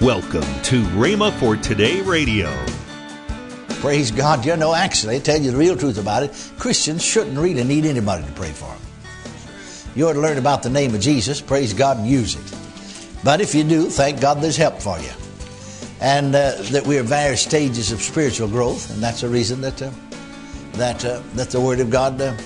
Welcome to Rhema for Today Radio. Praise God. You know, actually, I tell you the real truth about it, Christians shouldn't really need anybody to pray for them. You ought to learn about the name of Jesus, praise God, and use it. But if you do, thank God there's help for you. And uh, that we're at various stages of spiritual growth, and that's the reason that, uh, that, uh, that the Word of God uh,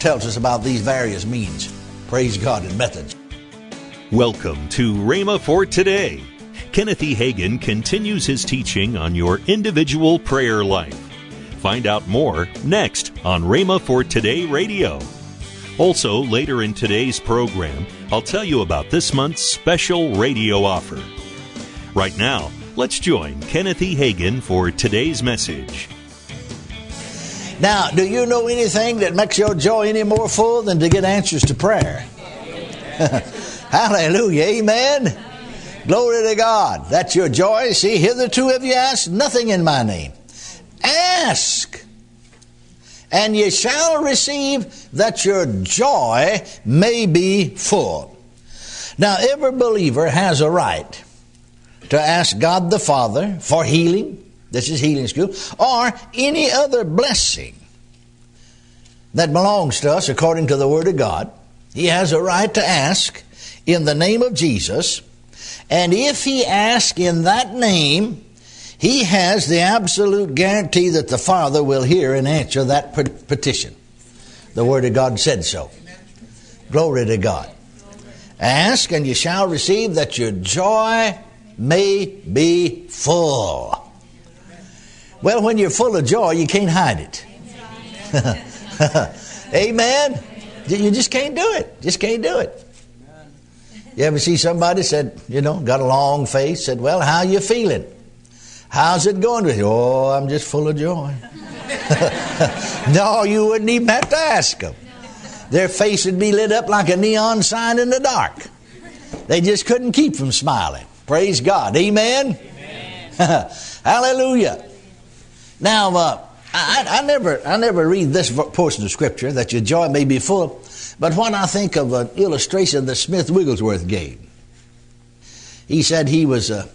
tells us about these various means, praise God, and methods. Welcome to Rhema for Today. Kenneth E. Hagin continues his teaching on your individual prayer life. Find out more next on Rhema for Today Radio. Also, later in today's program, I'll tell you about this month's special radio offer. Right now, let's join Kenneth E. Hagin for today's message. Now, do you know anything that makes your joy any more full than to get answers to prayer? Hallelujah. Amen. Glory to God. That's your joy. See, hitherto have you asked nothing in my name. Ask, and ye shall receive that your joy may be full. Now, every believer has a right to ask God the Father for healing. This is healing school. Or any other blessing that belongs to us according to the Word of God. He has a right to ask in the name of Jesus and if he asks in that name, he has the absolute guarantee that the Father will hear and answer that petition. The Word of God said so. Glory to God. Ask and you shall receive that your joy may be full. Well, when you're full of joy, you can't hide it. Amen. You just can't do it. Just can't do it. You ever see somebody said, you know, got a long face, said, Well, how you feeling? How's it going with you? Oh, I'm just full of joy. no, you wouldn't even have to ask them. Their face would be lit up like a neon sign in the dark. They just couldn't keep from smiling. Praise God. Amen? Amen. Hallelujah. Now, uh, I, I, never, I never read this portion of Scripture that your joy may be full but when I think of an illustration that Smith Wigglesworth gave, he said he was, a,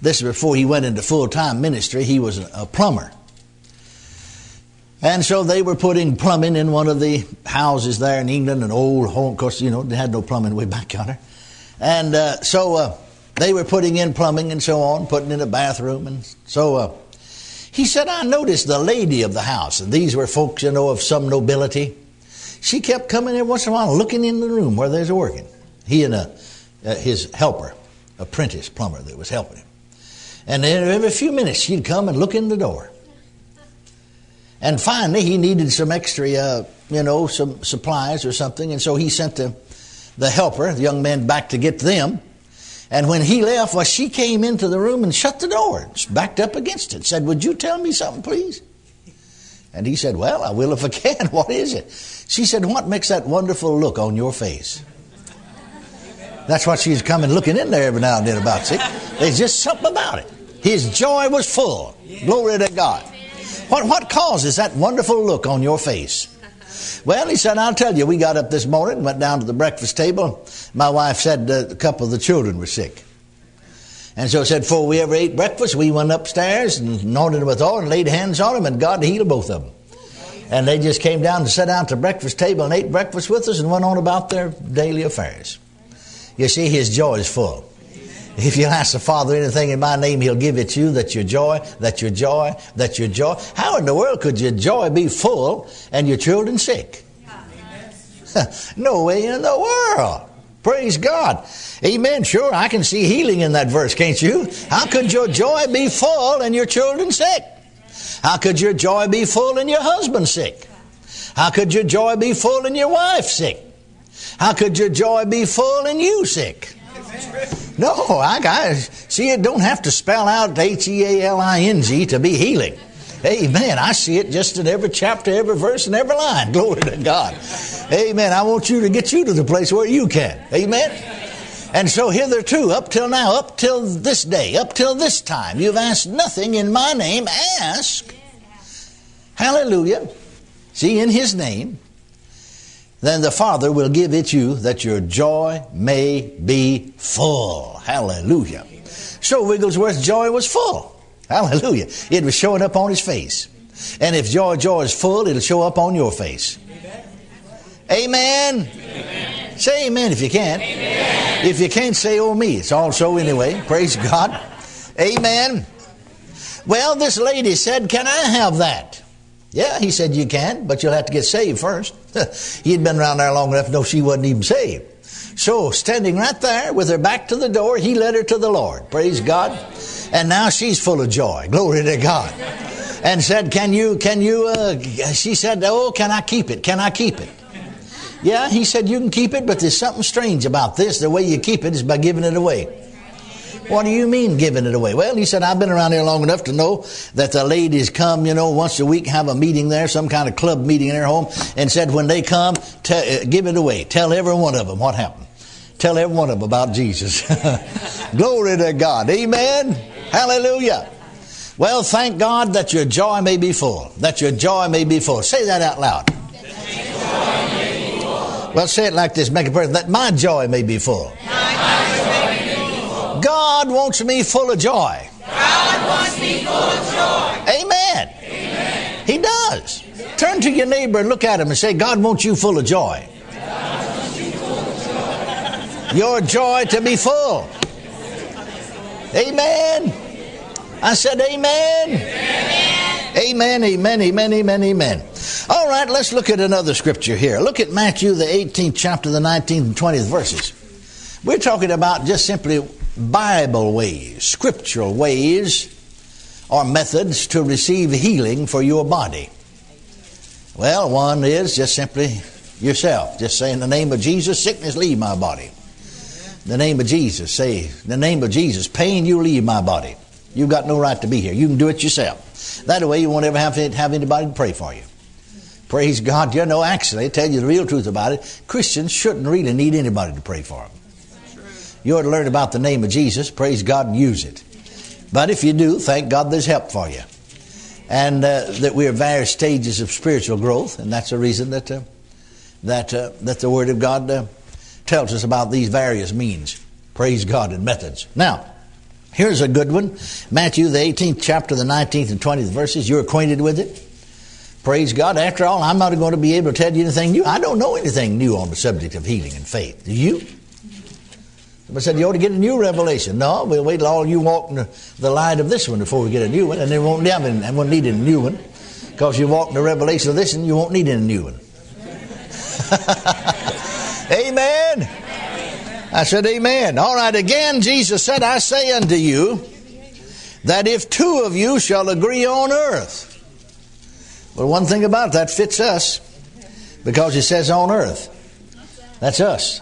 this before he went into full time ministry, he was a, a plumber. And so they were putting plumbing in one of the houses there in England, an old home. Of course, you know, they had no plumbing way back yonder. And uh, so uh, they were putting in plumbing and so on, putting in a bathroom. And so uh, he said, I noticed the lady of the house, and these were folks, you know, of some nobility. She kept coming every once in a while, looking in the room where they was working. He and a, uh, his helper, apprentice plumber that was helping him. And then every few minutes she'd come and look in the door. And finally, he needed some extra, uh, you know, some supplies or something. And so he sent the, the helper, the young man, back to get them. And when he left, well, she came into the room and shut the door, backed up against it, said, Would you tell me something, please? And he said, Well, I will if I can. What is it? She said, What makes that wonderful look on your face? That's what she's coming looking in there every now and then about. See? There's just something about it. His joy was full. Glory to God. What, what causes that wonderful look on your face? Well, he said, I'll tell you, we got up this morning, went down to the breakfast table. My wife said uh, a couple of the children were sick. And so said, before we ever ate breakfast, we went upstairs and anointed with oil and laid hands on them, and God healed both of them. And they just came down to sit down at the breakfast table and ate breakfast with us and went on about their daily affairs. You see, his joy is full. If you ask the Father anything in my name, He'll give it to you. That your joy, that your joy, that your joy. How in the world could your joy be full and your children sick? no way in the world. Praise God. Amen. Sure, I can see healing in that verse, can't you? How could your joy be full and your children sick? How could your joy be full and your husband sick? How could your joy be full and your wife sick? How could your joy be full and you sick? No, I got see it don't have to spell out H E A L I N G to be healing. Amen. I see it just in every chapter, every verse, and every line. Glory to God. Amen. I want you to get you to the place where you can. Amen. And so hitherto, up till now, up till this day, up till this time, you've asked nothing in my name. Ask. Hallelujah. See, in his name, then the Father will give it you that your joy may be full. Hallelujah. So Wigglesworth's joy was full. Hallelujah. It was showing up on his face. And if joy, joy is full, it'll show up on your face. Amen. amen. Say amen if you can. Amen. If you can't, say oh me. It's also anyway. Praise God. Amen. Well, this lady said, Can I have that? Yeah, he said, You can, but you'll have to get saved first. He'd been around there long enough to know she wasn't even saved. So, standing right there with her back to the door, he led her to the Lord. Praise God. And now she's full of joy. Glory to God. And said, Can you, can you, uh, she said, Oh, can I keep it? Can I keep it? Yeah, he said, You can keep it, but there's something strange about this. The way you keep it is by giving it away. What do you mean giving it away? Well, he said, I've been around here long enough to know that the ladies come, you know, once a week, have a meeting there, some kind of club meeting in their home, and said when they come, t- uh, give it away. Tell every one of them what happened. Tell every one of them about Jesus. Glory to God. Amen. Hallelujah. Well, thank God that your joy may be full. That your joy may be full. Say that out loud. Well, say it like this. Make a prayer. That my joy may be full. God wants me full of joy. God wants me full of joy. Amen. Amen. He does. Turn to your neighbor and look at him and say, God wants you full of joy. Your joy to be full. Amen. I said, Amen. Amen. Amen, amen, amen, amen, amen. All right, let's look at another scripture here. Look at Matthew, the 18th chapter, the 19th and 20th verses. We're talking about just simply Bible ways, scriptural ways, or methods to receive healing for your body. Well, one is just simply yourself. Just say, in the name of Jesus, sickness, leave my body. In the name of Jesus, say, in the name of Jesus, pain, you leave my body. You've got no right to be here. You can do it yourself. That way, you won't ever have to have anybody to pray for you. Praise God. You know, actually, I tell you the real truth about it, Christians shouldn't really need anybody to pray for them. You ought to learn about the name of Jesus, praise God, and use it. But if you do, thank God there's help for you. And uh, that we're at various stages of spiritual growth, and that's the reason that, uh, that, uh, that the Word of God uh, tells us about these various means. Praise God and methods. Now, here's a good one Matthew, the 18th chapter, the 19th and 20th verses. You're acquainted with it. Praise God. After all, I'm not going to be able to tell you anything new. I don't know anything new on the subject of healing and faith. Do you? Somebody said, You ought to get a new revelation. No, we'll wait till all you walk in the, light of this one before we get a new one, and then won't, have and won't need a new one. Because you walk in the revelation of this and you won't need a new one. amen. I said, Amen. All right, again, Jesus said, I say unto you that if two of you shall agree on earth. Well, one thing about it, that fits us because it says on earth. That's us.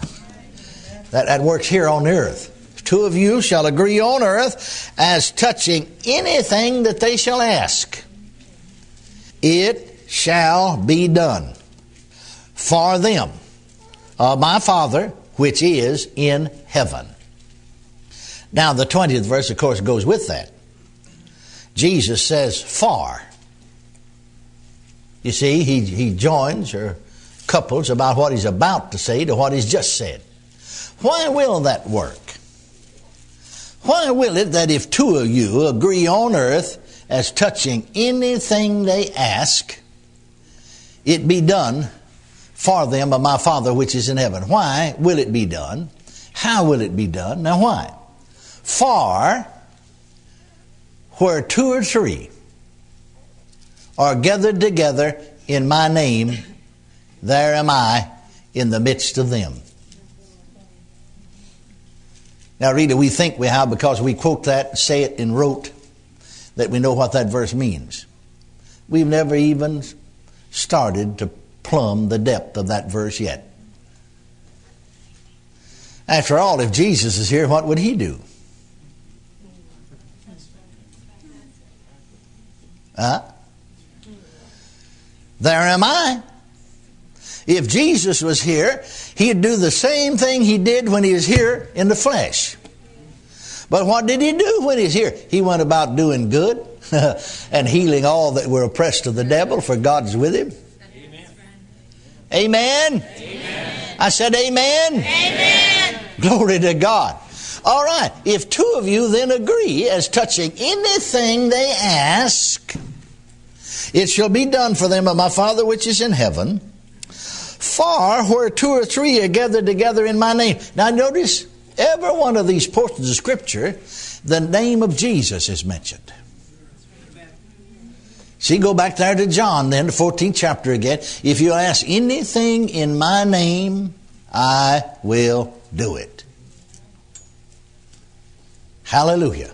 That, that works here on the earth. Two of you shall agree on earth as touching anything that they shall ask. It shall be done for them of my Father which is in heaven. Now, the 20th verse, of course, goes with that. Jesus says, for. You see, he, he joins or couples about what he's about to say to what he's just said. Why will that work? Why will it that if two of you agree on earth as touching anything they ask, it be done for them of my Father which is in heaven? Why will it be done? How will it be done? Now, why? For where two or three are gathered together in my name, there am I in the midst of them. Now, Rita, we think we have because we quote that, say it, and wrote that we know what that verse means. We've never even started to plumb the depth of that verse yet. After all, if Jesus is here, what would he do? Huh? There am I. If Jesus was here, he'd do the same thing he did when he was here in the flesh. But what did he do when he was here? He went about doing good and healing all that were oppressed of the devil, for God's with him. Amen? Amen. I said amen. Amen. Glory to God. All right. If two of you then agree as touching anything they ask, it shall be done for them of my Father which is in heaven. For where two or three are gathered together in my name. Now notice, every one of these portions of Scripture, the name of Jesus is mentioned. See, go back there to John, then, the 14th chapter again. If you ask anything in my name, I will do it. Hallelujah.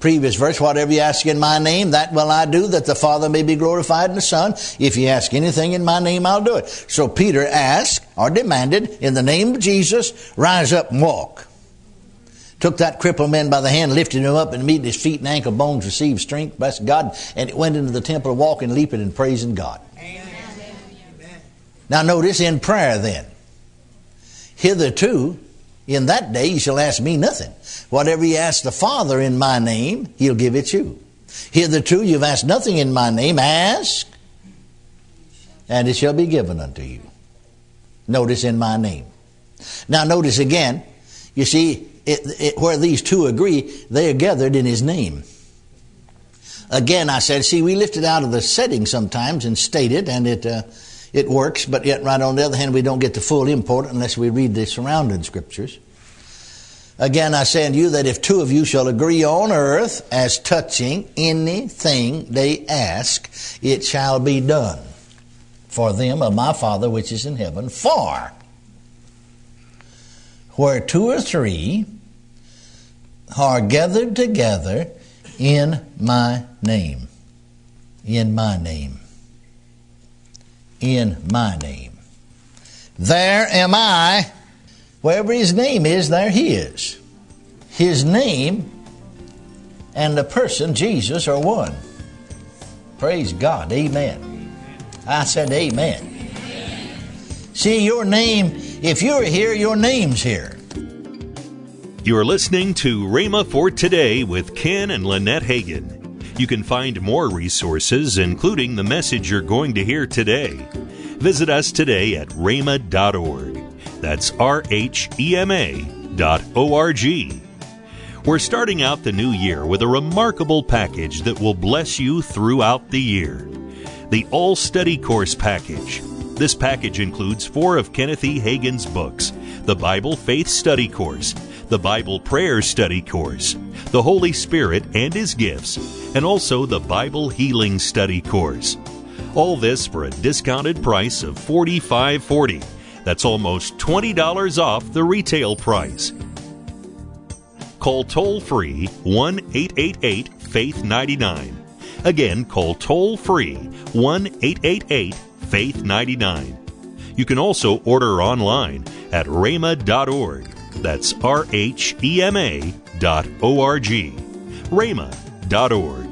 Previous verse, whatever you ask in my name, that will I do, that the Father may be glorified in the Son. If you ask anything in my name, I'll do it. So Peter asked, or demanded, in the name of Jesus, rise up and walk took that crippled man by the hand, lifted him up, and immediately his feet and ankle bones received strength, bless God, and it went into the temple walking, leaping, and praising God. Amen. Now notice in prayer then, hitherto, in that day you shall ask me nothing. Whatever you ask the Father in my name, he'll give it you. Hitherto you've asked nothing in my name, ask, and it shall be given unto you. Notice in my name. Now notice again, you see, it, it, where these two agree, they are gathered in his name. Again, I said, see, we lift it out of the setting sometimes and state it, and it, uh, it works, but yet, right on the other hand, we don't get the full import unless we read the surrounding scriptures. Again, I say unto you that if two of you shall agree on earth as touching anything they ask, it shall be done for them of my Father which is in heaven. For where two or three are gathered together in my name. In my name. In my name. There am I. Wherever his name is, there he is. His name and the person, Jesus, are one. Praise God. Amen. I said, Amen. See, your name, if you're here, your name's here. You're listening to Rhema for Today with Ken and Lynette Hagin. You can find more resources, including the message you're going to hear today. Visit us today at rhema.org. That's R H E M A dot O R G. We're starting out the new year with a remarkable package that will bless you throughout the year. The All Study Course Package. This package includes four of Kenneth E. Hagin's books the Bible Faith Study Course, the Bible Prayer Study Course, the Holy Spirit and His Gifts, and also the Bible Healing Study Course. All this for a discounted price of $45.40. That's almost $20 off the retail price. Call toll free 1 888 Faith 99. Again, call toll free 1 888 Faith 99. You can also order online at rhema.org. That's R H E M A dot O R G. rhema.org.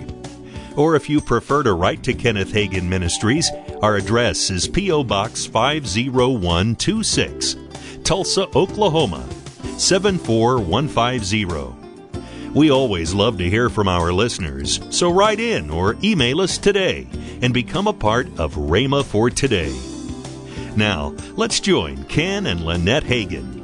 Or if you prefer to write to Kenneth Hagin Ministries, our address is P.O. Box 50126, Tulsa, Oklahoma 74150. We always love to hear from our listeners, so write in or email us today and become a part of Rhema for Today. Now, let's join Ken and Lynette Hagin.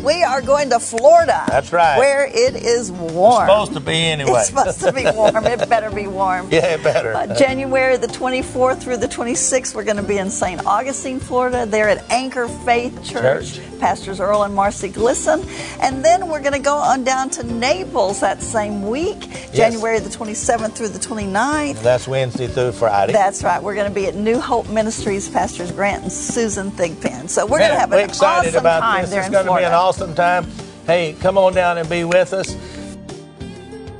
We are going to Florida. That's right. Where it is warm. It's supposed to be anyway. It's supposed to be warm. it better be warm. Yeah, it better. Uh, January the 24th through the 26th, we're going to be in St. Augustine, Florida. They're at Anchor Faith Church. Church. Pastors Earl and Marcy Glisson. And then we're going to go on down to Naples that same week, January the 27th through the 29th. That's Wednesday through Friday. That's right. We're going to be at New Hope Ministries, Pastors Grant and Susan Thigpen. So we're going to have an awesome time this. there It's in Florida. Awesome time. Hey, come on down and be with us.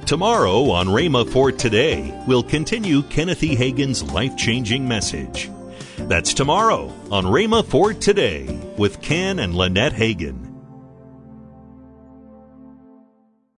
Tomorrow on Rhema for Today, we'll continue Kenneth E. Hagin's life changing message. That's tomorrow on Rhema for Today with Ken and Lynette Hagin.